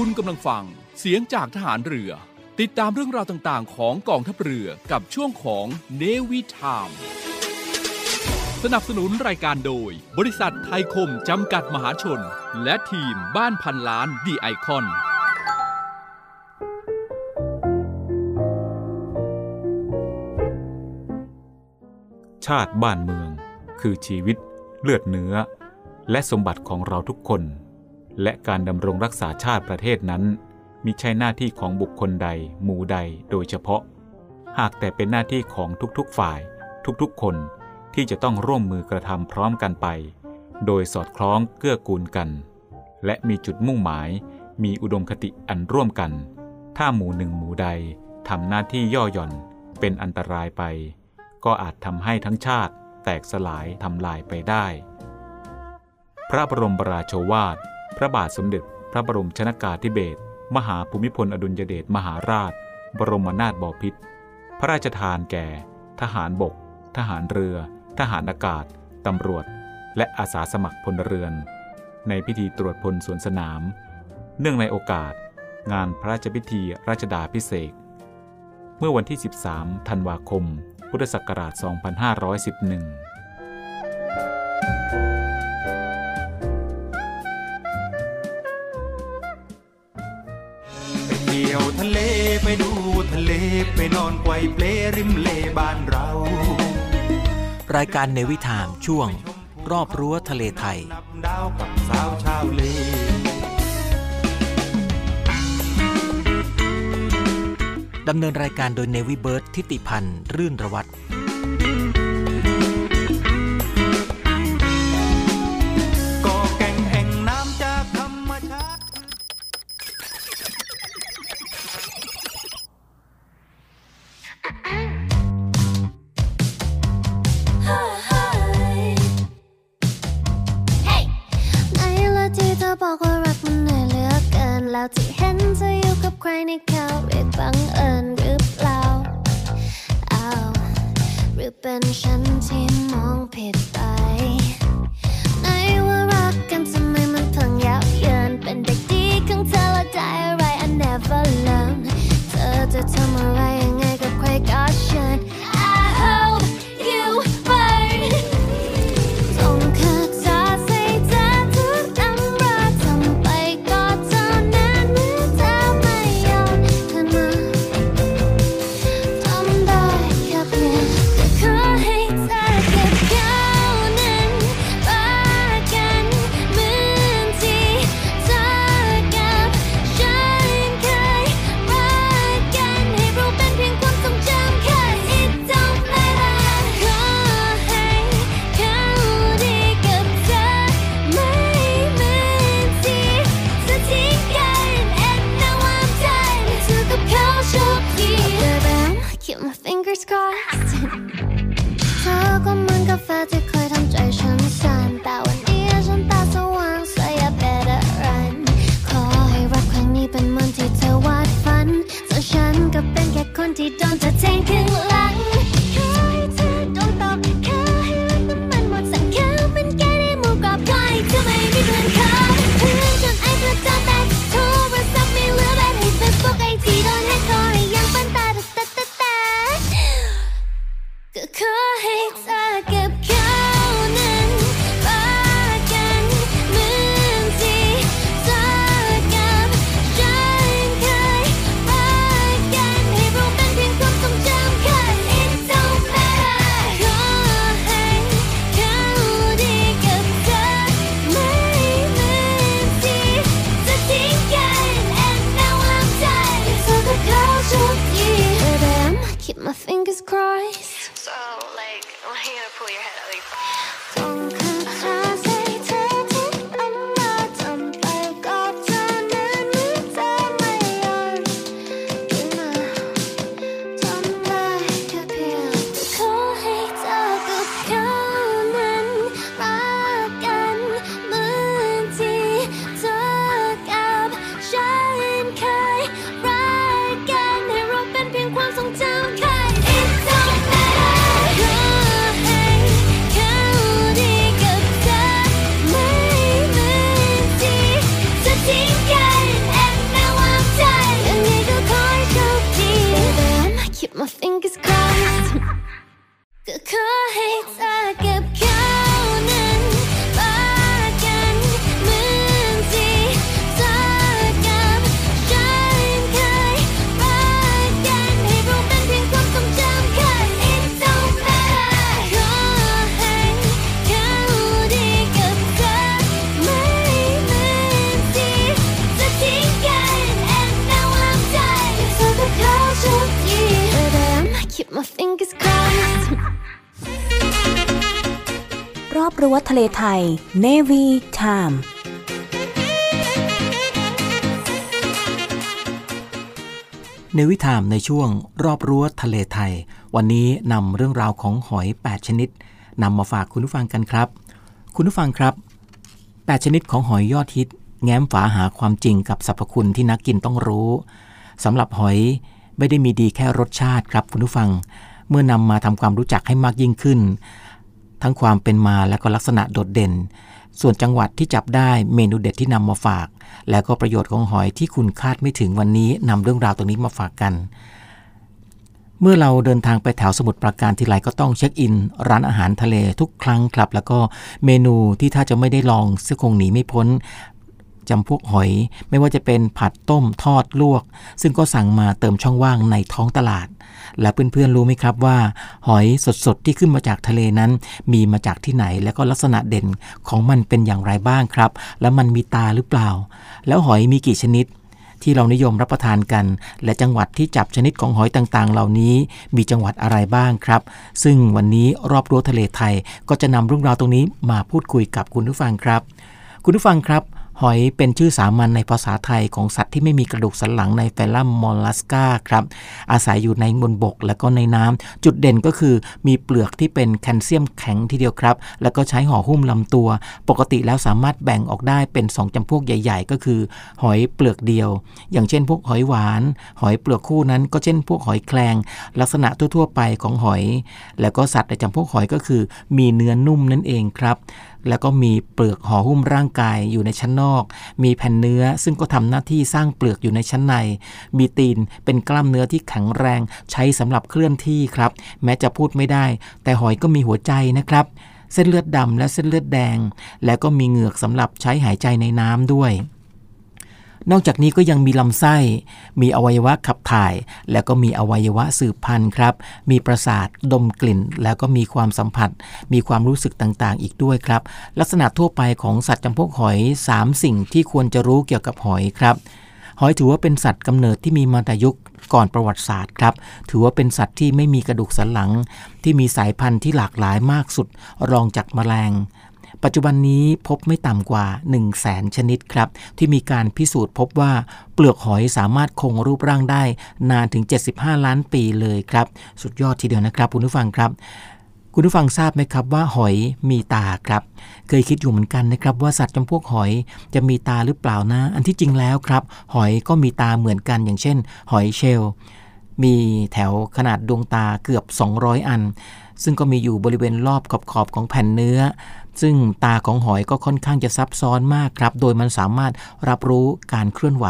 คุณกำลังฟังเสียงจากทหารเรือ ติดตามเรื่องราวต่างๆ ของกองทัพเรือกับช่วงของเนวิทามสนับสนุนรายการโดย บริษัทไทยคมจำกัดมหาชน และทีมบ้านพันล้านดีไอคอนชาติบ้านเมือง คือชีวิตเลือดเนื้อ และสมบัติของเราทุกคน และการดำรงรักษาชาติประเทศนั้นมิใช่หน้าที่ของบุคคลใด หมู่ใดโดยเฉพาะ หากแต่เป็นหน้าที่ของทุกๆฝ่าย ทุกๆ คนที่จะต้องร่วมมือกระทำพร้อมกันไป โดยสอดคล้องเกื้อกูลกัน และมีจุดมุ่งหมาย มีอุดมคติอันร่วมกัน ถ้าหมู่หนึ่งหมู่ใดทำหน้าที่ย่อหย่อนเป็นอันตรายไป ก็อาจทำให้ทั้งชาติแตกสลายทำลายไปได้ พระบรมราโชวาท พระบาทสมเด็จพระบรมชนากาธิเบศรมหาภูมิพลอดุลยเดชมหาราช บรมนาถบพิตรพระราชทานแก่ ทหารบก ทหารเรือ ทหารอากาศ ตำรวจ และอาสาสมัครพลเรือน ในพิธีตรวจพลสวนสนาม เนื่องในโอกาส งานพระราชพิธีราชดาพิเศษเมื่อวันที่ 13 ธันวาคม พุทธศักราช 2511 ที่ยวทะเลไปดูทะเลไปนอนไกวเปลริมเลบ้านเรา รายการเนวิทามช่วง รอบรั้วทะเลไทยนับดาวกับสาวชาวเลดำเนินรายการโดยเนวิเบิร์ตทิติพันธ์ รื่นระวัตร รั้วทะเลไทย Navy Time ในวิถามในช่วงรอบรั้วทะเลไทย วันนี้นำเรื่องราวของหอย 8 ชนิดนำมาฝากคุณผู้ฟังกันครับ คุณผู้ฟังครับ 8 ชนิดของหอยยอดฮิต แง้มฝาหาความจริงกับสรรพคุณที่นักกินต้องรู้สำหรับหอยไม่ได้มีดีแค่รสชาติครับคุณผู้ฟัง เมื่อนำมาทำความรู้จักให้มากยิ่งขึ้น ทั้งความเป็นมาและก็ลักษณะโดดเด่น ส่วนจังหวัดที่จับได้เมนูเด็ดที่นำมาฝาก แล้วก็ประโยชน์ของหอยที่คุณคาดไม่ถึงวันนี้นำเรื่องราวตรงนี้มาฝากกัน เมื่อเราเดินทางไปแถวสมุทรปราการทีไรก็ต้องเช็คอิน ร้านอาหารทะเลทุกครั้งครับ แล้วก็เมนูที่ถ้าจะไม่ได้ลองซึ่งคงหนีไม่พ้น จำพวกหอย ไม่ว่าจะเป็นผัดต้มทอดลวก ซึ่งก็สั่งมาเติมช่องว่างในท้องตลาด และเพื่อนๆรู้ไหมครับว่า หอยสดๆที่ขึ้นมาจากทะเลนั้น มีมาจากที่ไหนและก็ลักษณะเด่นของมันเป็นอย่างไรบ้างครับ แล้วมันมีตาหรือเปล่า แล้วหอยมีกี่ชนิดที่เรานิยมรับประทานกัน และจังหวัดที่จับชนิดของหอยต่างๆ เหล่านี้มีจังหวัดอะไรบ้างครับ ซึ่งวันนี้รอบรั้วทะเลไทยก็จะนำเรื่องราวตรงนี้มาพูดคุยกับคุณผู้ฟังครับ คุณผู้ฟังครับ หอยเป็นชื่อสามัญในภาษาไทยของสัตว์ที่ไม่มีกระดูกสันหลังในแฟลัมมอลลัสกาครับ อาศัยอยู่ในบนบกและก็ในน้ำจุดเด่นก็คือมีเปลือกที่เป็นแคลเซียมแข็งทีเดียวครับ แล้วก็ใช้ห่อหุ้มลำตัว ปกติแล้วสามารถแบ่งออกได้เป็น 2จำพวกใหญ่ ๆ ก็คือ หอยเปลือกเดียว อย่างเช่นพวกหอยหวาน หอยเปลือกคู่นั้นก็เช่นพวกหอยแครงลักษณะทั่ว ๆ ไปของหอย แล้วก็สัตว์ในจำพวกหอยก็คือ มีเนื้อนุ่มนั่นเองครับ แล้วก็มีเปลือกห่อหุ้มร่างกายอยู่ในชั้นนอก มีแผ่นเนื้อซึ่งก็ทำหน้าที่สร้างเปลือกอยู่ในชั้นใน มีตีนเป็นกล้ามเนื้อที่แข็งแรง ใช้สำหรับเคลื่อนที่ครับ แม้จะพูดไม่ได้ แต่หอยก็มีหัวใจนะครับเส้นเลือดดำและเส้นเลือดแดง และก็มีเหงือกสำหรับใช้หายใจในน้ำด้วย นอกจากนี้ก็ยังมีลำไส้ มีอวัยวะขับถ่าย แล้วก็มีอวัยวะสืบพันธุ์ครับ มีประสาทดมกลิ่น แล้วก็มีความสัมผัส มีความรู้สึกต่างๆ อีกด้วยครับ ลักษณะทั่วไปของสัตว์จำพวกหอย 3 สิ่งที่ควรจะรู้เกี่ยวกับหอยครับหอยถือว่าเป็นสัตว์กำเนิดที่มีมาแต่ยุคก่อนประวัติศาสตร์ครับ ถือว่าเป็นสัตว์ที่ไม่มีกระดูกสันหลัง ที่มีสายพันธุ์ที่หลากหลายมากสุดรองจากแมลง ปัจจุบันนี้พบไม่ต่ำกว่า 1 0 0 0 0แสนชนิดครับ ที่มีการพิสูจน์พบว่าเปลือกหอยสามารถคงรูปร่างได้ นานถึง 75 ล้านปีเลยครับ สุดยอดทีเดียวนะครับคุณผู้ฟังครับคุณผู้ฟังทราบไหมครับว่าหอยมีตาครับ เคยคิดอยู่เหมือนกันนะครับว่าสัตว์จำพวกหอยจะมีตาหรือเปล่านะ อันที่จริงแล้วครับ หอยก็มีตาเหมือนกันอย่างเช่น หอยเชลล์ มีแถวขนาดดวงตาเกือบ 200 อัน ซึ่งก็มีอยู่บริเวณรอบขอบๆของแผ่นเนื้อ ซึ่งตาของหอยก็ค่อนข้างจะซับซ้อนมากครับ โดยมันสามารถรับรู้การเคลื่อนไหว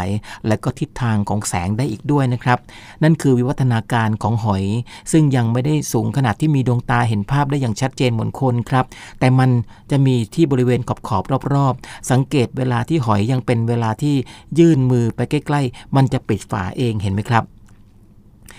และก็ทิศทางของแสงได้อีกด้วยนะครับ นั่นคือวิวัฒนาการของหอย ซึ่งยังไม่ได้สูงขนาดที่มีดวงตาเห็นภาพได้อย่างชัดเจนเหมือนคนครับ แต่มันจะมีที่บริเวณขอบขอบรอบๆ สังเกตเวลาที่หอยยังเป็นเวลาที่ยื่นมือไปใกล้ ๆ มันจะปิดฝาเองเห็นไหมครับ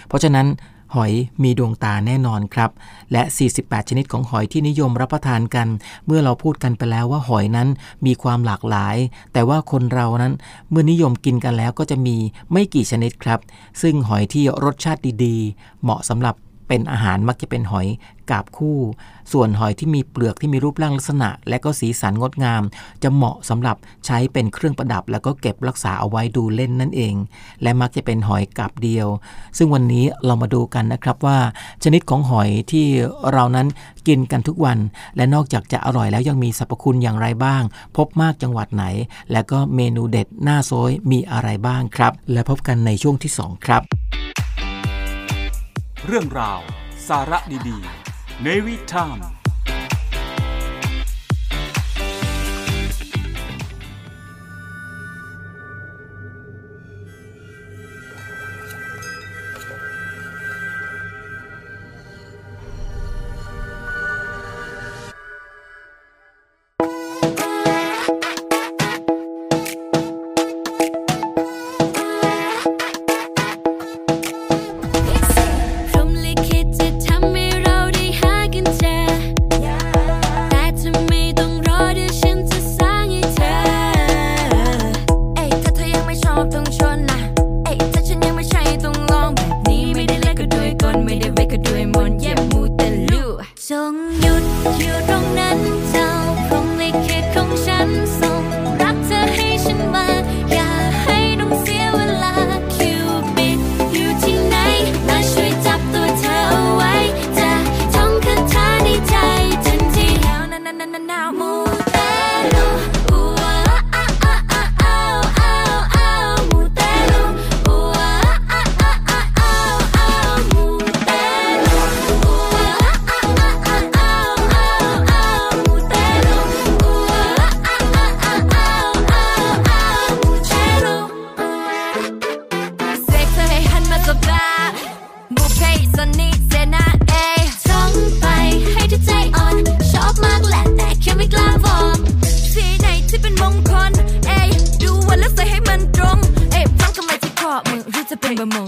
เพราะฉะนั้นหอยมีดวงตาแน่นอนครับ และ 48 ชนิดของหอยที่นิยมรับประทานกัน เมื่อเราพูดกันไปแล้วว่าหอยนั้นมีความหลากหลาย แต่ว่าคนเรานั้นเมื่อนิยมกินกันแล้วก็จะมีไม่กี่ชนิดครับ ซึ่งหอยที่รสชาติดีๆ เหมาะสำหรับ เป็นอาหารมักจะเป็นหอยกาบคู่ ส่วนหอยที่มีเปลือกที่มีรูปร่างลักษณะ และก็สีสันงดงาม จะเหมาะสำหรับใช้เป็นเครื่องประดับ แล้วก็เก็บรักษาเอาไว้ดูเล่นนั่นเอง และมักจะเป็นหอยกาบเดียว ซึ่งวันนี้เรามาดูกันนะครับว่า ชนิดของหอยที่เรานั้นกินกันทุกวัน และนอกจากจะอร่อยแล้วยังมีสรรพคุณอย่างไรบ้าง พบมากจังหวัดไหน และก็เมนูเด็ดหน้าโซยมีอะไรบ้างครับ และพบกันในช่วงที่สองครับ เรื่องราว สาระดีๆใน จนนี่เจนาเอท่องไปให้ทุกใจอ่อน ชอบมากแหละแต่แค่ไม่กล้าบอกสีไหนที่เป็นมงคลเอ้ดูวันแล้วใส่ให้มันตรง เอ้ฟังคำไมที่ขอมึงหรือจะเป็นบะมง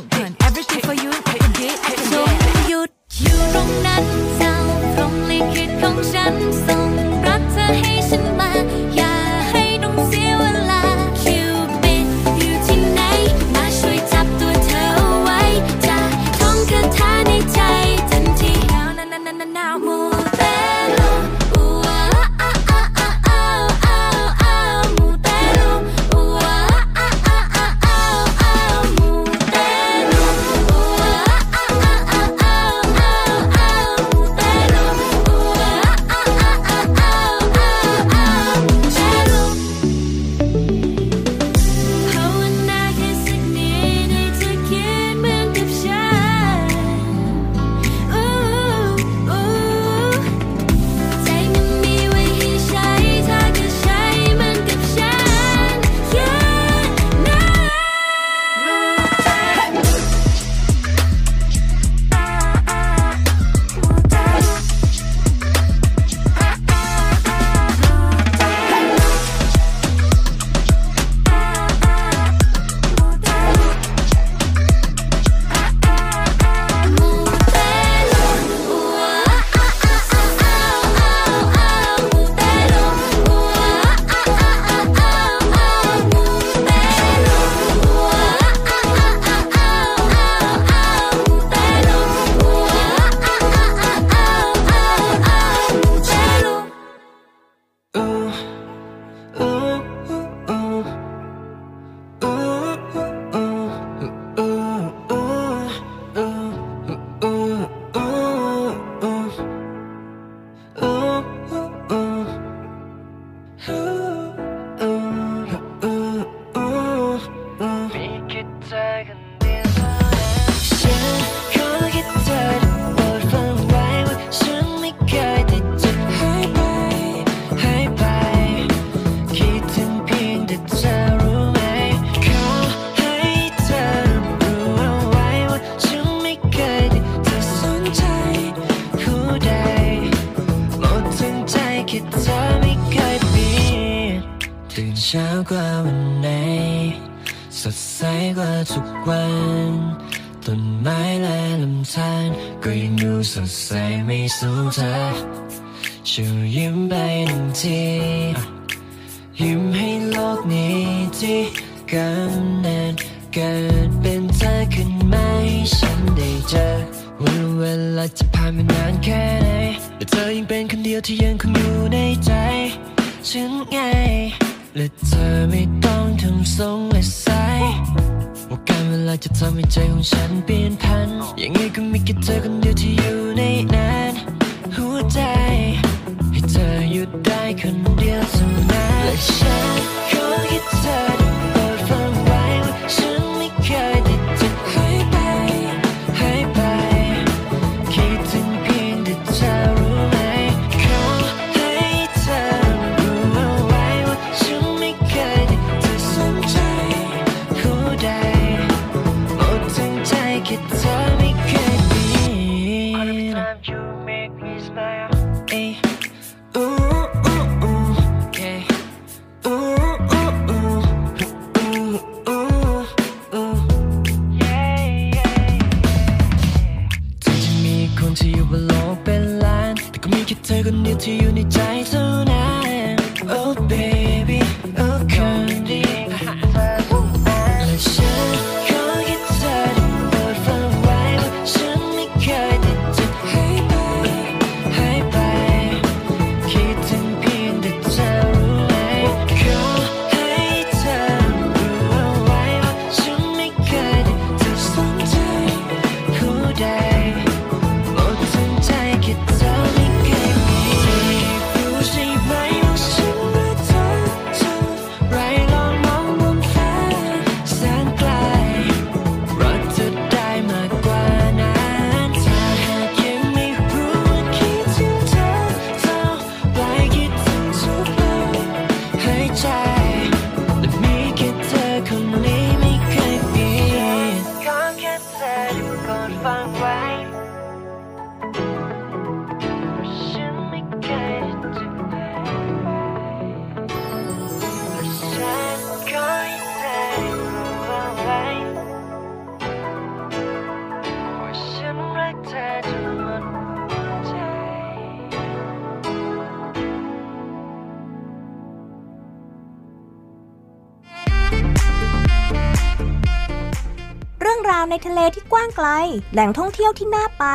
ไกล แหล่งท่องเที่ยวที่น่าไป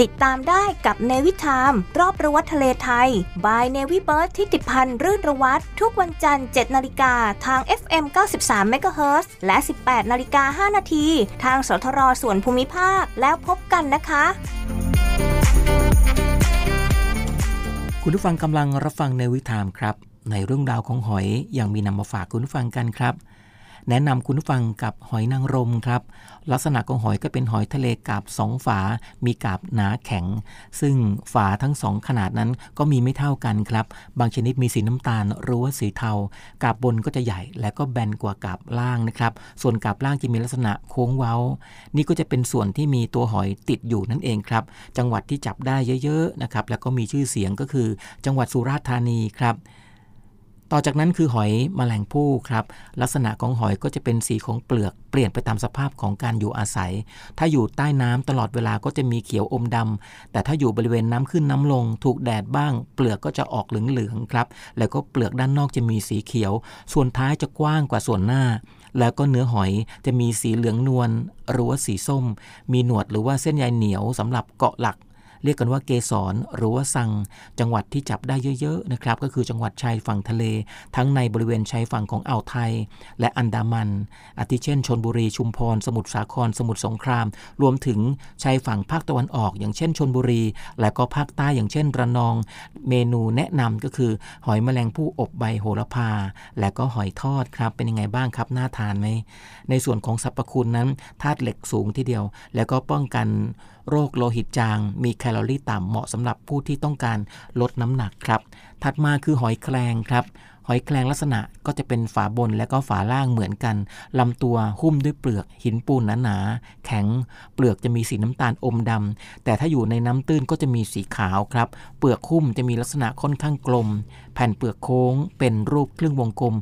ติดตามได้กับเนวิทาม รอบรั้วทะเลไทย บายเนวิเบิร์ดที่ติดพันรื่นระวัตทุกวันจันทร์ 7 นาฬิกาทาง FM 93 MHz และ 18 นาฬิกา 5 นาที ทางสทรส่วนภูมิภาคแล้วพบกันนะคะ คุณผู้ฟังกำลังรับฟังในวิถามครับ ในเรื่องราวของหอยอย่างมีนำมาฝากคุณผู้ฟังกันครับ แนะนำคุณผู้ฟังกับหอยนางรมครับ ลักษณะของหอยก็เป็นหอยทะเลกาบสองฝา มีกาบหนาแข็ง ซึ่งฝาทั้งสองขนาดนั้นก็มีไม่เท่ากันครับ บางชนิดมีสีน้ำตาลหรือว่าสีเทากาบบนก็จะใหญ่และก็แบนกว่ากาบล่างนะครับ ส่วนกาบล่างจะมีลักษณะโค้งเว้า นี่ก็จะเป็นส่วนที่มีตัวหอยติดอยู่นั่นเองครับ จังหวัดที่จับได้เยอะๆนะครับแล้วก็มีชื่อเสียงก็คือ จังหวัดสุราษฎร์ธานีครับ ต่อจากนั้นคือหอยแมลงภู่ครับ ลักษณะของหอยก็จะเป็นสีของเปลือกเปลี่ยนไปตามสภาพของการอยู่อาศัย ถ้าอยู่ใต้น้ำตลอดเวลาก็จะมีเขียวอมดำแต่ถ้าอยู่บริเวณน้ำขึ้นน้ำลง ถูกแดดบ้าง เปลือกก็จะออกเหลืองๆครับ แล้วก็เปลือกด้านนอกจะมีสีเขียว ส่วนท้ายจะกว้างกว่าส่วนหน้าแล้วก็เนื้อหอยจะมีสีเหลืองนวลหรือว่าสีส้ม มีหนวดหรือว่าเส้นใยเหนียวสำหรับเกาะหลัก เรียกกันว่าเกสรหรือว่าสัง จังหวัดที่จับได้เยอะๆนะครับก็คือจังหวัดชายฝั่งทะเล ทั้งในบริเวณชายฝั่งของอ่าวไทย และอันดามัน อาทิเช่นชนบุรีชุมพร สมุทรสาคร สมุทรสงคราม รวมถึงชายฝั่งภาคตะวันออก อย่างเช่นชนบุรี และก็ภาคใต้อย่างเช่นระนอง เมนูแนะนำก็คือหอยแมลงภู่อบใบโหระพา และก็หอยทอดครับเป็นยังไงบ้างครับน่าทานไหมในส่วนของสรรพคุณนั้นธาตุเหล็กสูงทีเดียว แล้วก็ป้องกันโรคโลหิตจาง มีแคลอรี่ต่ำเหมาะสำหรับผู้ที่ต้องการลดน้ำหนักครับ ถัดมาคือหอยแครงครับ หอยแครงลักษณะก็จะเป็นฝาบนและก็ฝาล่างเหมือนกันลำตัวหุ้มด้วยเปลือกหินปูนหนาๆแข็ง เปลือกจะมีสีน้ำตาลอมดำแต่ถ้าอยู่ในน้ำตื้นก็จะมีสีขาวครับ เปลือกหุ้มจะมีลักษณะค่อนข้างกลม แผ่นเปลือกโค้ง เป็นรูปครึ่งวงกลม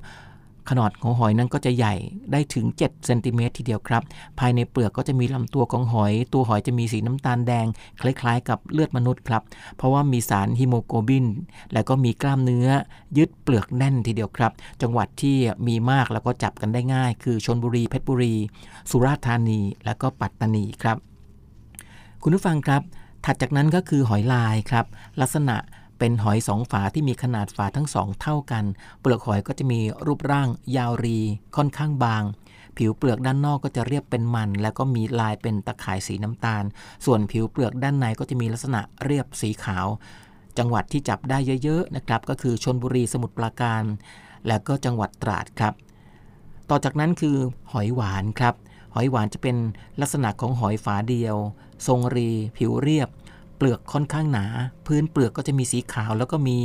ขนาดของหอยนั้นก็จะใหญ่ได้ถึง7เซนติเมตรทีเดียวครับ ภายในเปลือกก็จะมีลำตัวของหอย ตัวหอยจะมีสีน้ำตาลแดง คล้ายๆ กับเลือดมนุษย์ครับ เพราะว่ามีสารฮิโมโกบิน และก็มีกล้ามเนื้อ ยึดเปลือกแน่นทีเดียวครับ จังหวัดที่มีมากแล้วก็จับกันได้ง่าย คือชนบุรีเพชรบุรี สุราษฎร์ธานี และก็ปัตตานีครับ คุณผู้ฟังครับถัดจากนั้นก็คือหอยลายครับ ลักษณะ เป็นหอยสองฝาที่มีขนาดฝาทั้งสองเท่ากัน เปลือกหอยก็จะมีรูปร่างยาวรีค่อนข้างบาง ผิวเปลือกด้านนอกก็จะเรียบเป็นมัน แล้วก็มีลายเป็นตะข่ายสีน้ำตาล ส่วนผิวเปลือกด้านในก็จะมีลักษณะเรียบสีขาว จังหวัดที่จับได้เยอะๆนะครับก็คือชนบุรีสมุทรปราการ และก็จังหวัดตราดครับ ต่อจากนั้นคือหอยหวานครับหอยหวานจะเป็นลักษณะของหอยฝาเดียว ทรงรี ผิวเรียบ เปลือกค่อนข้างหนา พื้นเปลือกก็จะมีสีขาว แล้วก็มี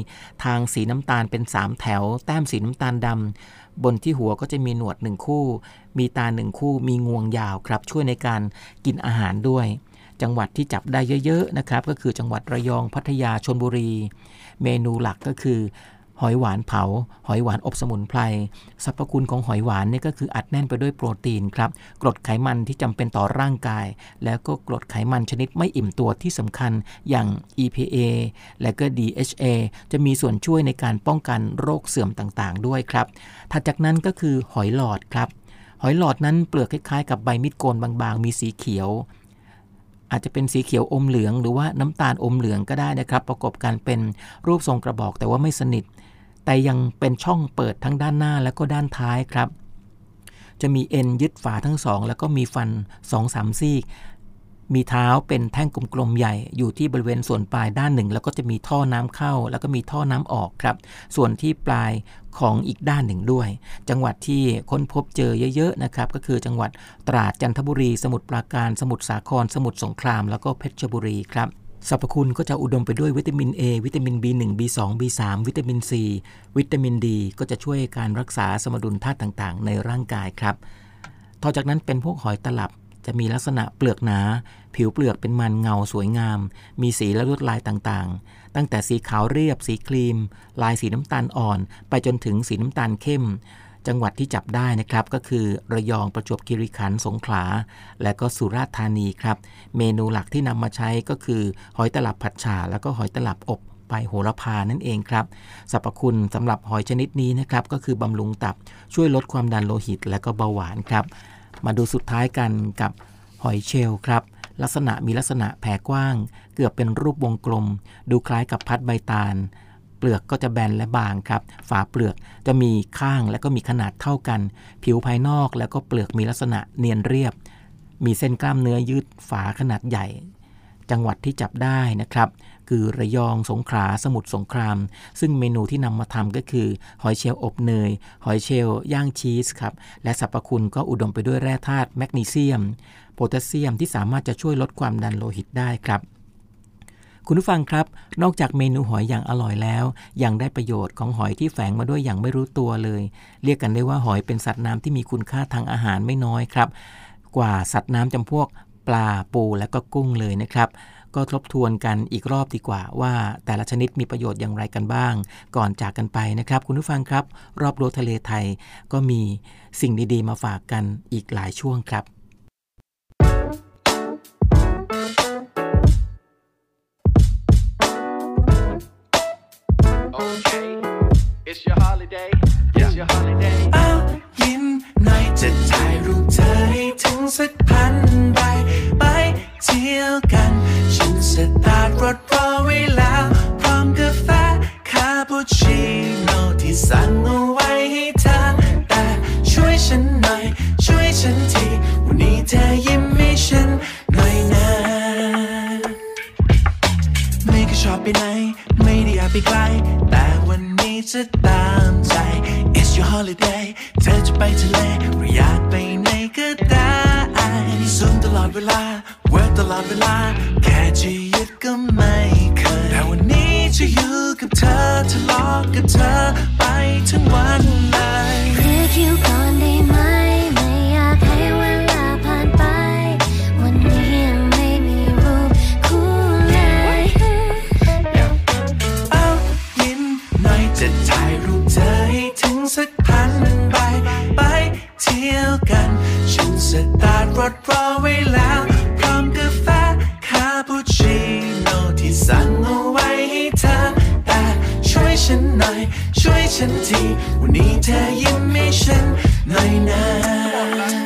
ทางสีน้ำตาลเป็น 3 แถว แต้มสีน้ำตาลดำบนที่หัวก็จะมีหนวดหนึ่งคู่ มีตาหนึ่งคู่ มีงวงยาวครับ ช่วยในการกินอาหารด้วย จังหวัดที่จับได้เยอะๆนะครับ ก็คือจังหวัดระยองพัทยาชนบุรี เมนูหลักก็คือ หอยหวานเผา หอยหวานอบสมุนไพรสรรพคุณของหอยหวานเนี่ยก็คืออัดแน่นไปด้วยโปรตีนครับกรดไขมันที่จำเป็นต่อร่างกาย แล้วก็กรดไขมันชนิดไม่อิ่มตัวที่สำคัญอย่าง EPA และก็ DHA จะมีส่วนช่วยในการป้องกันโรคเสื่อมต่างๆ ด้วยครับถัดจากนั้นก็คือหอยหลอดครับหอยหลอดนั้นเปลือกคล้ายๆ กับใบมีดโกนบางๆ มีสีเขียว อาจจะเป็นสีเขียวอมเหลือง หรือว่าน้ำตาลอมเหลืองก็ได้นะครับ ประกอบกันเป็นรูปทรงกระบอกแต่ว่าไม่สนิท แต่ยังเป็นช่องเปิดทั้งด้านหน้าและก็ด้านท้ายครับ จะมีเอ็นยึดฝาทั้งสองแล้วก็มีฟัน2อสามซี่มีเท้าเป็นแท่งกลมๆใหญ่อยู่ที่บริเวณส่วนปลายด้านหนึ่ง แล้วก็จะมีท่อน้ำเข้า แล้วก็มีท่อน้ำออกครับ ส่วนที่ปลายของอีกด้านหนึ่งด้วย จังหวัดที่ค้นพบเจอเยอะๆนะครับ ก็คือจังหวัดตราดจันทบุรี สมุทรปราการ สมุทรสาคร สมุทรสงคราม แล้วก็เพชรบุรีครับ สรรพคุณก็จะอุดมไปด้วยวิตามิน A วิตามิน B1 B2 B3 วิตามิน C วิตามิน D ก็จะช่วยการรักษาสมดุลธาตุต่างๆ ในร่างกายครับ ต่อจากนั้นเป็นพวกหอยตลับจะมีลักษณะเปลือกหนา ผิวเปลือกเป็นมันเงาสวยงาม มีสีและลวดลายต่างๆ ตั้งแต่สีขาวเรียบ สีครีม ลายสีน้ำตาลอ่อน ไปจนถึงสีน้ำตาลเข้ม จังหวัดที่จับได้นะครับก็คือระยองประจวบคีรีขันธ์สงขลา และก็สุราษฎร์ธานีครับ เมนูหลักที่นำมาใช้ก็คือ หอยตลับผัดฉ่าแล้วก็หอยตลับอบใบโหระพานั่นเองครับสรรพคุณสำหรับหอยชนิดนี้นะครับก็คือบำรุงตับช่วยลดความดันโลหิต และก็เบาหวานครับ มาดูสุดท้ายกันกับหอยเชลล์ครับลักษณะมีลักษณะแผ่กว้าง เกือบเป็นรูปวงกลม ดูคล้ายกับพัดใบตาล ปลือกก็จะแบนและบางครับ ฝาเปลือกจะมีข้างและก็มีขนาดเท่ากัน ผิวภายนอกแล้วก็เปลือกมีลักษณะเนียนเรียบ มีเส้นกล้ามเนื้อยืดฝาขนาดใหญ่ จังหวัดที่จับได้นะครับ คือระยองสงขลาสมุทรสงคราม ซึ่งเมนูที่นำมาทำก็คือ หอยเชลล์อบเนย หอยเชลล์ย่างชีสครับ และสรรพคุณก็อุดมไปด้วยแร่ธาตุแมกนีเซียม โพแทสเซียมที่สามารถจะช่วยลดความดันโลหิตได้ครับ คุณผู้ฟังครับ นอกจากเมนูหอยอย่างอร่อยแล้ว ยังได้ประโยชน์ของหอยที่แฝงมาด้วยอย่างไม่รู้ตัวเลย เรียกกันได้ว่าหอยเป็นสัตว์น้ำที่มีคุณค่าทางอาหารไม่น้อยครับ กว่าสัตว์น้ำจำพวกปลาปูและก็กุ้งเลยนะครับ ก็ทบทวนกันอีกรอบดีกว่าว่าแต่ละชนิดมีประโยชน์อย่างไรกันบ้าง ก่อนจากกันไปนะครับ คุณผู้ฟังครับ รอบรั้วทะเลไทยก็มีสิ่งดีๆ มาฝากกันอีกหลายช่วงครับ สักพันใบไปเที่ยวกัน ฉันสตาร์ทรถรอไว้แล้ว พร้อมกาแฟคาปูชิโน่ที่สั่งเอาไว้ให้เธอแต่ช่วยฉันหน่อย ช่วยฉันทีวันนี้เธอยิ้มให้ฉันหน่อยนะไม่เคยชอบไปไหน ไม่ได้อยากไปไกล แต่วันนี้จะตามใจ It's your holiday เธอจะไปทะเล ลอดเวลา แค่จะยึดก็ไม่เคยแต่วันนี้จะอยู่กับเธอทะเลาะกับเธอไปทั้งวันเลยเคลียร์คิว ฉันที วันนี้เธอยิ้มให้ฉันหน่อยนะ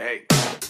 Hey.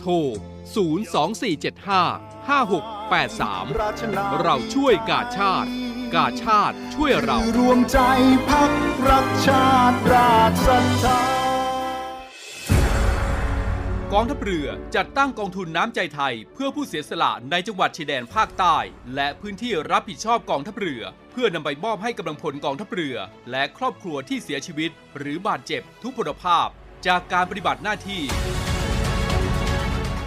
โทร 02475 5683 เราช่วยกาชาติ กาชาติช่วยเรา รวมใจพักรักชาติราชศรัทธากองทัพเรือจัดตั้งกองทุนน้ำใจไทย เพื่อผู้เสียสละในจังหวัดชายแดนภาคใต้ และพื้นที่รับผิดชอบกองทัพเรือ เพื่อนำไปมอบให้กำลังพลกองทัพเรือ และครอบครัวที่เสียชีวิต หรือบาดเจ็บทุกพลภาพ จากการปฏิบัติหน้าที่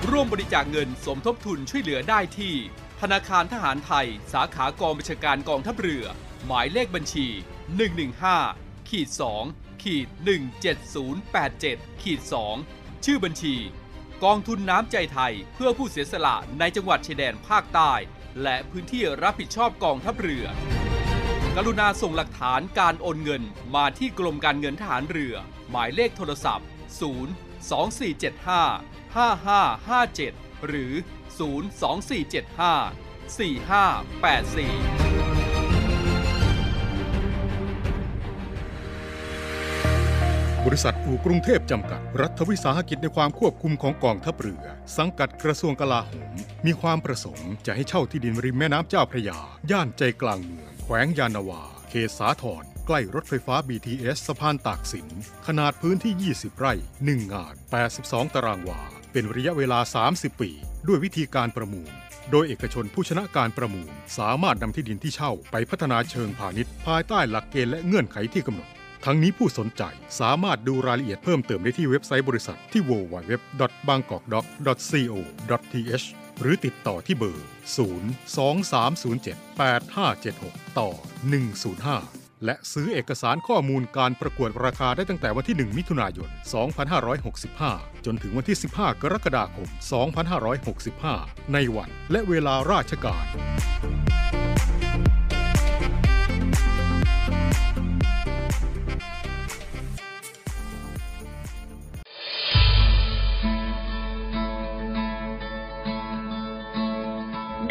ร่วมบริจาคเงินสมทบทุนช่วยเหลือได้ที่ ธนาคารทหารไทย สาขากองบัญชาการกองทัพเรือ หมายเลขบัญชี 115ขีด2ขีด17087ขีด2ชื่อบัญชี กองทุนน้ำใจไทยเพื่อผู้เสียสละในจังหวัดชายแดนภาคใต้ และพื้นที่รับผิดชอบกองทัพเรือ กรุณาส่งหลักฐานการโอนเงินมาที่กรมการเงินทหารเรือ หมายเลขโทรศัพท์ 0 2475 5557 หรือ 02475 4584ริษัทอู่กรุงเทพจำกัด รัฐวิสาหกิจในความควบคุมของกองทัพเรือ สังกัดกระทรวงกลาโหม มีความประสงค์จะให้เช่าที่ดินริมแม่น้ำเจ้าพระยา ย่านใจกลางเมือง แขวงยานนาวา เขตสาทรใกล้รถไฟฟ้า BTS สะพานตากสิน ขนาดพื้นที่ 20 ไร่ 1 งาน 82 ตารางวา เป็นระยะเวลา 30 ปี ด้วยวิธีการประมูล โดยเอกชนผู้ชนะการประมูล สามารถนำที่ดินที่เช่าไปพัฒนาเชิงพาณิชย์ ภายใต้หลักเกณฑ์และเงื่อนไขที่กำหนด ทั้งนี้ผู้สนใจสามารถดูรายละเอียดเพิ่มเติมได้ที่เว็บไซต์บริษัทที่ www bangkokco th หรือติดต่อที่เบอร์ 023078576 ต่อ 105 และซื้อเอกสารข้อมูลการประกวดราคาได้ตั้งแต่วันที่ 1 มิถุนายน 2565 จนถึงวันที่ 15 กรกฎาคม 2565 ในวันและเวลาราชการ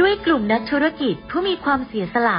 ด้วยกลุ่มนักธุรกิจผู้มีความเสียสละ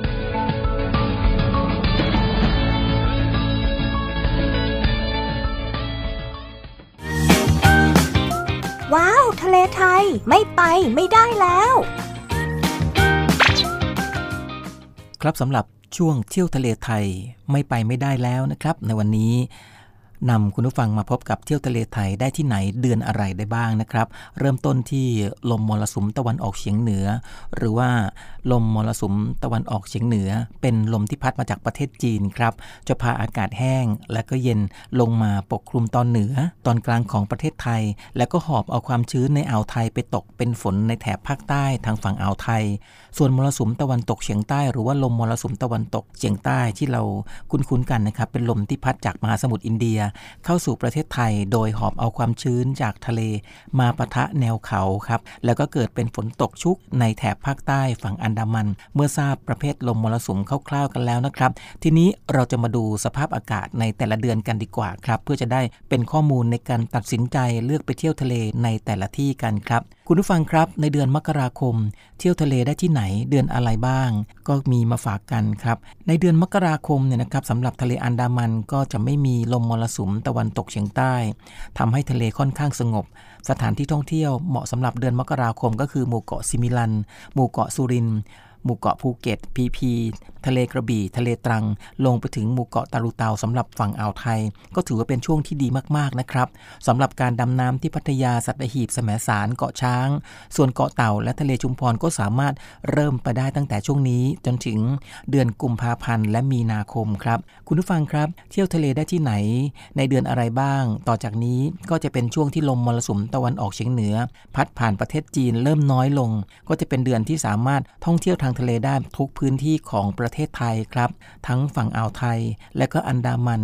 ว้าว ทะเลไทย ไม่ไปไม่ได้แล้ว ครับสำหรับช่วงเที่ยวทะเลไทยไม่ไปไม่ได้แล้วนะครับ ในวันนี้ นำคุณผู้ฟังมาพบกับเที่ยวทะเลไทยได้ที่ไหนเดือนอะไรได้บ้างนะครับ เริ่มต้นที่ลมมรสุมตะวันออกเฉียงเหนือ หรือว่าลมมรสุมตะวันออกเฉียงเหนือ เป็นลมที่พัดมาจากประเทศจีนครับ จะพาอากาศแห้งและก็เย็นลงมาปกคลุมตอนเหนือ ตอนกลางของประเทศไทย แล้วก็หอบเอาความชื้นในอ่าวไทยไปตกเป็นฝนในแถบภาคใต้ทางฝั่งอ่าวไทย ส่วนมรสุมตะวันตกเฉียงใต้ หรือว่าลมมรสุมตะวันตกเฉียงใต้ที่เราคุ้นๆกันนะครับเป็นลมที่พัดจากมหาสมุทรอินเดียเข้าสู่ประเทศไทย โดยหอบเอาความชื้นจากทะเลมาปะทะแนวเขาครับแล้วก็เกิดเป็นฝนตกชุกในแถบภาคใต้ฝั่งอันดามัน เมื่อทราบประเภทลมมรสุมคร่าวๆกันแล้วนะครับ ทีนี้เราจะมาดูสภาพอากาศในแต่ละเดือนกันดีกว่าครับ เพื่อจะได้เป็นข้อมูลในการตัดสินใจเลือกไปเที่ยวทะเลในแต่ละที่กันครับคุณผู้ฟังครับ ในเดือนมกราคม เที่ยวทะเลได้ที่ไหนเดือนอะไรบ้าง ก็มีมาฝากกันครับ ในเดือนมกราคมเนี่ยนะครับสำหรับทะเลอันดามันก็จะไม่มีลมมรสุมตะวันตกเฉียงใต้ทำให้ทะเลค่อนข้างสงบ สถานที่ท่องเที่ยวเหมาะสำหรับเดือนมกราคม ก็คือหมู่เกาะสิมิลัน หมู่เกาะสุรินทร์ หมู่เกาะภูเก็ต พีพี ทะเลกระบี่ ทะเลตรัง ลงไปถึงหมู่เกาะตะรุเตาสำหรับฝั่งอ่าวไทย ก็ถือว่าเป็นช่วงที่ดีมากๆนะครับสำหรับการดำน้ำที่พัทยาสัตหีบแสมสารเกาะช้าง ส่วนเกาะเต่าและทะเลชุมพรก็สามารถเริ่มไปได้ตั้งแต่ช่วงนี้จนถึงเดือนกุมภาพันธ์และมีนาคมครับ คุณผู้ฟังครับ เที่ยวทะเลได้ที่ไหน ในเดือนอะไรบ้าง ต่อจากนี้ก็จะเป็นช่วงที่ลมมรสุมตะวันออกเฉียงเหนือ พัดผ่านประเทศจีนเริ่มน้อยลง ก็จะเป็นเดือนที่สามารถท่องเที่ยวทางทะเลได้ทุกพื้นที่ของประเทศไทยครับ ทั้งฝั่งอ่าวไทยและก็อันดามัน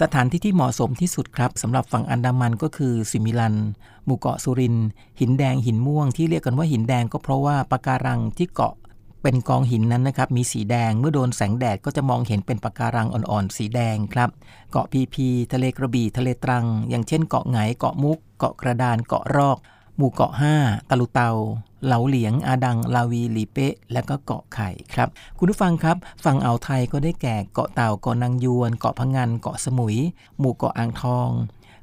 สถานที่ที่เหมาะสมที่สุดครับสำหรับฝั่งอันดามันก็คือสิมิลัน หมู่เกาะสุรินทร์ หินแดงหินม่วงที่เรียกกันว่าหินแดงก็เพราะว่าปะการังที่เกาะเป็นกองหินนั้นนะครับมีสีแดงเมื่อโดนแสงแดดก็จะมองเห็นเป็นปะการังอ่อนๆ สีแดงครับ เกาะพีพี ทะเลกระบี่ทะเลตรัง อย่างเช่นเกาะไหงเกาะมุก เกาะกระดานเกาะรอก หมู่เกาะ 5 ตะรุเตา เหลาเหลียง อาดัง ราวีหลีเป๊ะและก็เกาะไข่ครับ คุณผู้ฟังครับ ฝั่งอ่าวไทยก็ได้แก่เกาะเต่า เกาะนางยวน เกาะพังงานเกาะสมุย หมู่เกาะอ่างทอง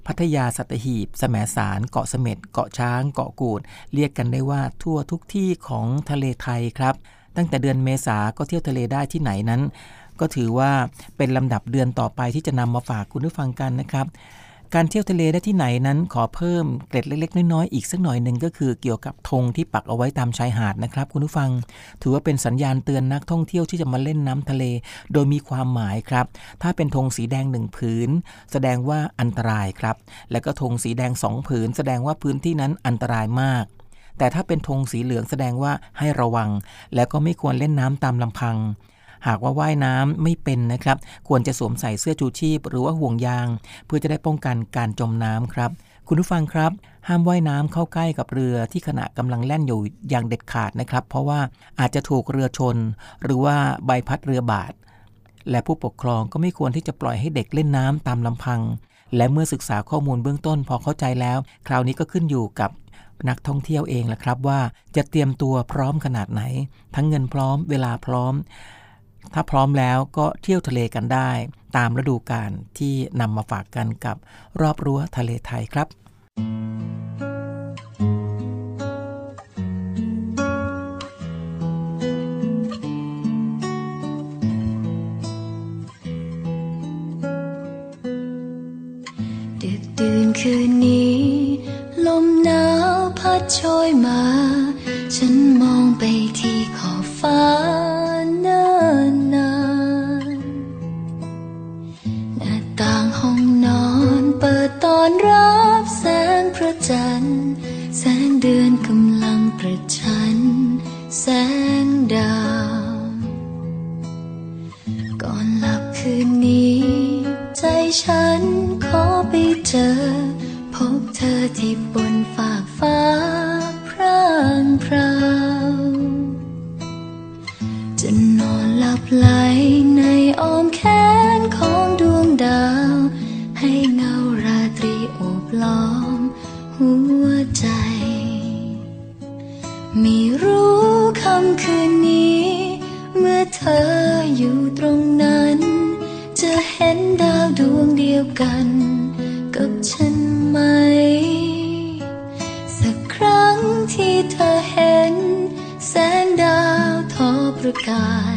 พัทยาสัตหีบแสมสาร เกาะเสม็ด เกาะช้าง เกาะกูด เรียกกันได้ว่าทั่วทุกที่ของทะเลไทยครับ ตั้งแต่เดือนเมษาก็เที่ยวทะเลได้ที่ไหนนั้น ก็ถือว่าเป็นลำดับเดือนต่อไปที่จะนำมาฝากคุณผู้ฟังกันนะครับ การเที่ยวทะเลได้ที่ไหนนั้นขอเพิ่มเกร็ดเล็ก ๆ น้อยๆอีกสักหน่อยหนึ่งก็คือเกี่ยวกับธงที่ปักเอาไว้ตามชายหาดนะครับ คุณผู้ฟัง ถือว่าเป็นสัญญาณเตือนนักท่องเที่ยวที่จะมาเล่นน้ำทะเล โดยมีความหมายครับ ถ้าเป็นธงสีแดงหนึ่งผืน แสดงว่าอันตรายครับ แล้วก็ธงสีแดงสองผืน แสดงว่าพื้นที่นั้นอันตรายมากแต่ถ้าเป็นธงสีเหลืองแสดงว่าให้ระวัง แล้วก็ไม่ควรเล่นน้ำตามลำพัง หากว่าว่ายน้ำไม่เป็นนะครับ ควรจะสวมใส่เสื้อชูชีพ หรือว่าห่วงยาง เพื่อจะได้ป้องกันการจมน้ำครับ คุณผู้ฟังครับ ห้ามว่ายน้ำเข้าใกล้กับเรือที่ขณะกำลังแล่นอยู่อย่างเด็ดขาดนะครับ เพราะว่าอาจจะถูกเรือชน หรือว่าใบพัดเรือบาดและผู้ปกครองก็ไม่ควรที่จะปล่อยให้เด็กเล่นน้ำตามลำพัง และเมื่อศึกษาข้อมูลเบื้องต้นพอเข้าใจแล้ว คราวนี้ก็ขึ้นอยู่กับนักท่องเที่ยวเองแหละครับว่าจะเตรียมตัวพร้อมขนาดไหน ทั้งเงินพร้อม เวลาพร้อม ถ้าพร้อมแล้วก็เที่ยวทะเลกันได้ ตามฤดูกาลที่นำมาฝากกันกับรอบรั้วทะเลไทยครับ ดึกดื่นคืนนี้ ลมหนาวพัดโชยมา ฉันมองไปที่ขอบฟ้าเนินนานหน้าต่างห้องนอนเปิดตอนรับแสงพระจันทร์แสงเดือนกำลังประชัน แสงดาว ก่อนหลับคืนนี้ ใจฉันขอไปเจอ พบเธอที่บนฝากฟ้า ร่างพราวจะนอนหลับไหลในอ้อมแขนของดวงดาว ให้เงาราตรีโอบล้อมหัวใจ ไม่รู้คำคืนนี้ เมื่อเธออยู่ตรงนั้น จะเห็นดาวดวงเดียวกัน กับฉัน อ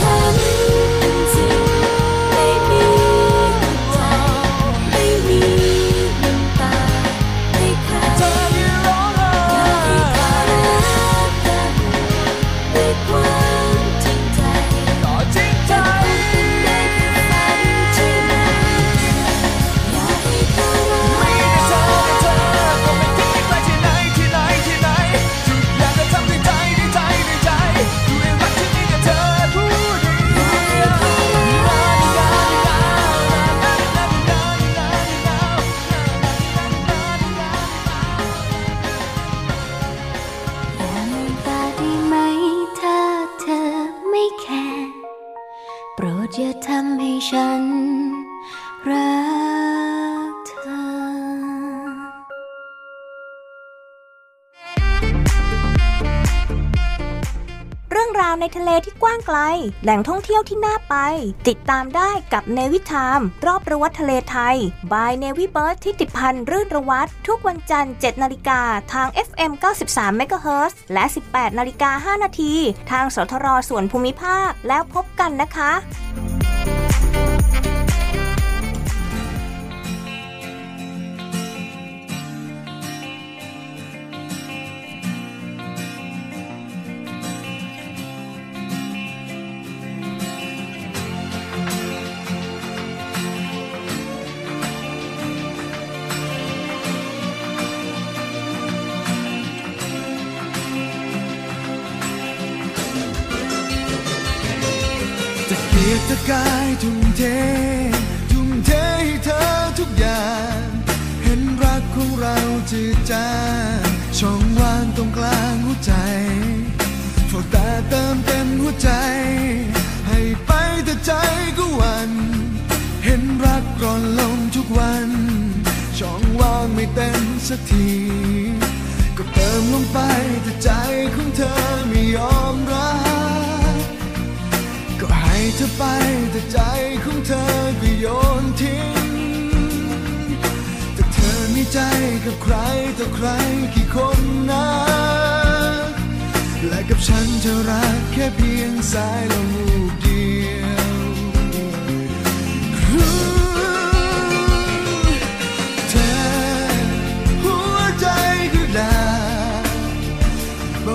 time ที่กว้างไกล แหล่งท่องเที่ยวที่น่าไป ติดตามได้กับเนวิทามรอบประวัติทะเลไทย บายเนวิเบิร์ดที่ติพันธ์รื่นระวัตทุกวันจันทร์ 7 นาฬิกาทาง FM 93 m h z และ 18 นาฬิกา 5 นาที ทางสทรส่วนภูมิภาคแล้วพบกันนะคะ จะเกียกตะกายทุ่มเท ทุ่มเทให้เธอทุกอย่าง เห็นรักของเราจืดจางช่องว่างตรงกลางหัวใจเฝ้าตาเติมเต็มหัวใจ ให้ไปแต่ใจก็วัน เห็นรักร่อนลงทุกวันช่องว่างไม่เต็มสักทีก็เติมลงไปแต่ใจของเธอไม่ยอมรับ เธอไปแต่ใจของเธอก็โยนทิ้ง แต่เธอมีใจกับใครต่อใครกี่คนนะและกับฉันจะรักแค่เพียงสายลมลูกเดียวเธอหัวใจก็ดา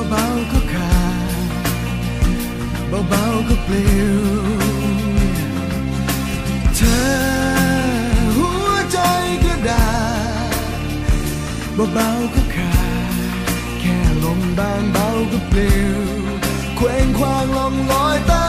เบาๆก็ เบาๆก็ปลิวเธอหัวใจก็ดาเบาๆก็ขาดแค่ลมบางเบาก็ปลิวเคว้งคว้างลองลอยต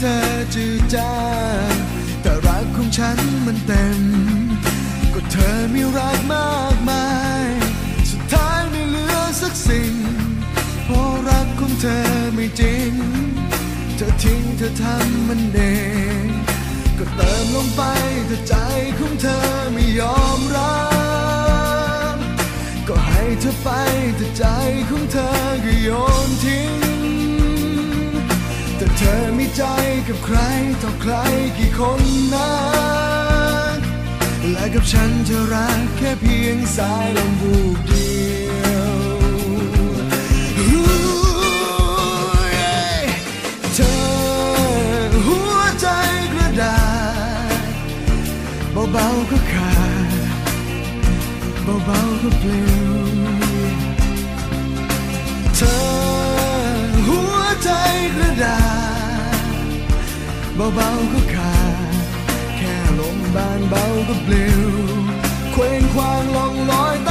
เธอจืดจางแต่รักของฉันมันเต็ม ก็เธอมีรักมากมาย สุดท้ายไม่เหลือสักสิ่ง เพราะรักของเธอไม่จริง เธอทิ้งเธอทำมันเองก็เติมลงไปแต่ใจของเธอไม่ยอมรับ ก็ให้เธอไปแต่ใจของเธอก็โยนทิ้ง เธอมีใจกับใครต่อใครกี่คนนะและกับฉันเธอรักแค่เพียงสายลมบูบเดียวเธอหัวใจกระดาษเบาๆก็ขาดเบาๆก็เปลิวเธอหัวใจกระดาษ เบาๆก็ขาดแค่ลมบานเบาก็ปลิวเคว้งควางลองลอยต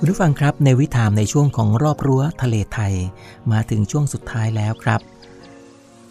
คุณผู้ฟังครับในวิถามในช่วงของรอบรั้วทะเลไทย มาถึงช่วงสุดท้ายแล้วครับ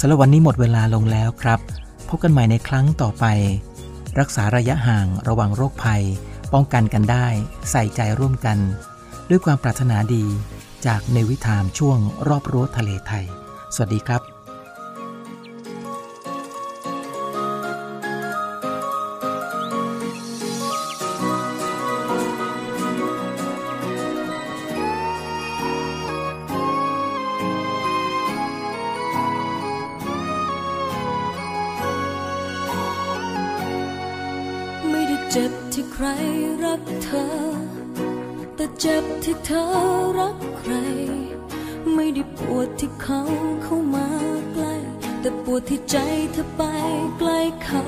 สำหรับวันนี้หมดเวลาลงแล้วครับ พบกันใหม่ในครั้งต่อไป รักษาระยะห่างระวังโรคภัย ป้องกันกันได้ ใส่ใจร่วมกัน ด้วยความปรารถนาดีจากในวิถามช่วงรอบรั้วทะเลไทย สวัสดีครับ เธอรักใคร ไม่ได้ปวดที่เขาเข้ามาใกล้ แต่ปวดที่ใจเธอไปใกล้เขา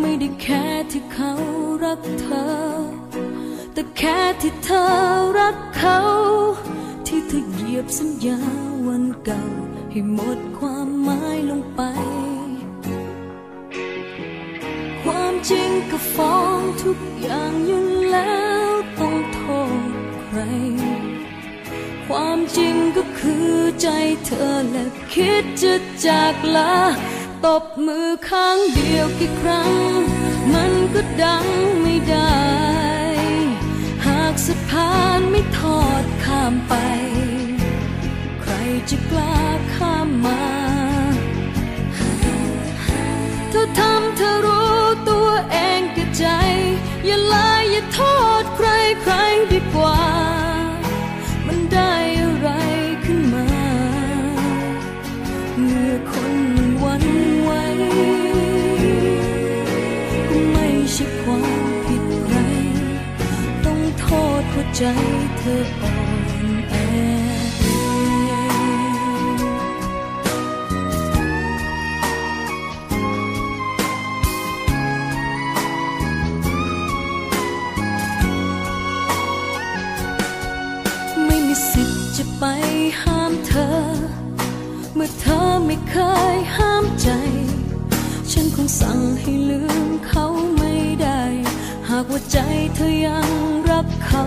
ไม่ได้แค่ที่เขารักเธอ แต่แค่ที่เธอรักเขา ที่เธอเหยียบสัญญาวันเก่า ให้หมดความหมายลงไป ความจริงก็ฟ้องทุกอย่างอยู่แล้ว ษใครความจริงก็คือใจเธอและคิดจะจากลา ตบมือข้างเดียวกี่ครั้ง มันก็ดังไม่ได้ หากสะพานไม่ทอดข้ามไป ใครจะกล้าข้ามมาเธอทำเธอรู้ตัวเองกับใจ อย่าลายอย่าโทษใครใครดีกว่า มันได้อะไรขึ้นมา เมื่อคนมันวันไหวก็ไม่ใช่ความผิดใคร ต้องโทษหัวใจเธอ เธอไม่เคยห้ามใจ ฉันคงสั่งให้ลืมเขาไม่ได้ หากว่าใจเธอยังรักเขา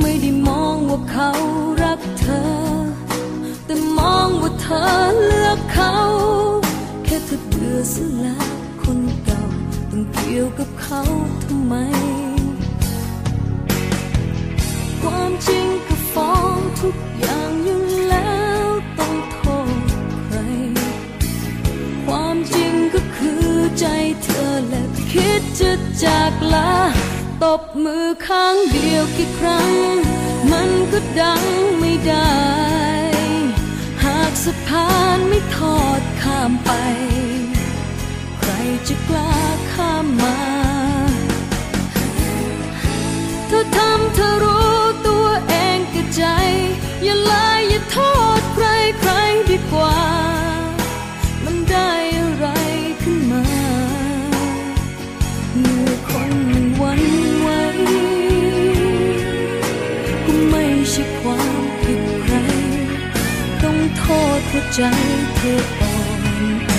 ไม่ได้มองว่าเขารักเธอ แต่มองว่าเธอเลือกเขา แค่เธอเบื่อสล้วคนเก่าต้องเกี่ยวกับเขาทำไม ความจริงก็ฟ้องทุก จะจากลา ตบมือข้างเดียวกี่ครั้ง มันก็ดังไม่ได้ หากสะพานไม่ทอดข้ามไป ใครจะกล้าข้ามมา เธอทำเธอรู้ตัวเองกับใจ อย่าลาย ใจเธออ่อนแอ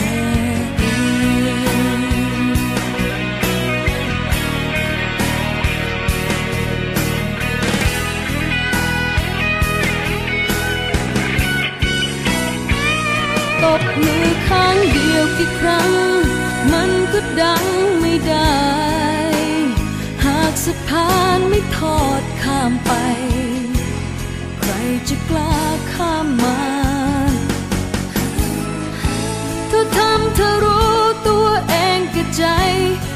ตบมือข้างเดียวกี่ครั้ง มันก็ดังไม่ได้ หากสะพานไม่ทอดข้ามไป ใครจะกล้าข้ามมา ทำเธอรู้ตัวเองกับใจ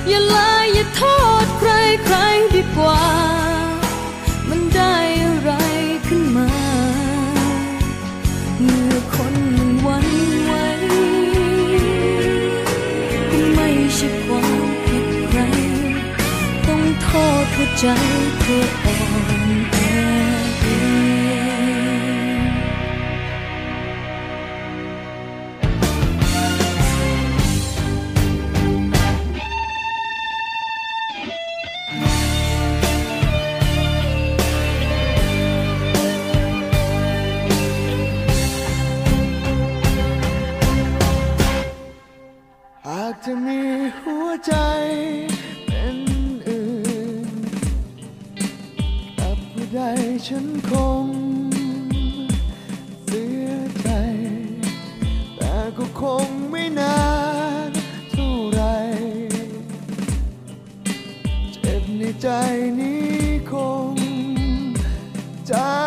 อย่าลายอย่าโทษใครใครดีกว่า มันได้อะไรขึ้นมา เมื่อคนมันวันไหวก็ไม่ใช่ความผิดใคร ต้องโทษหัวใจเธอ ในใจนี้คงจา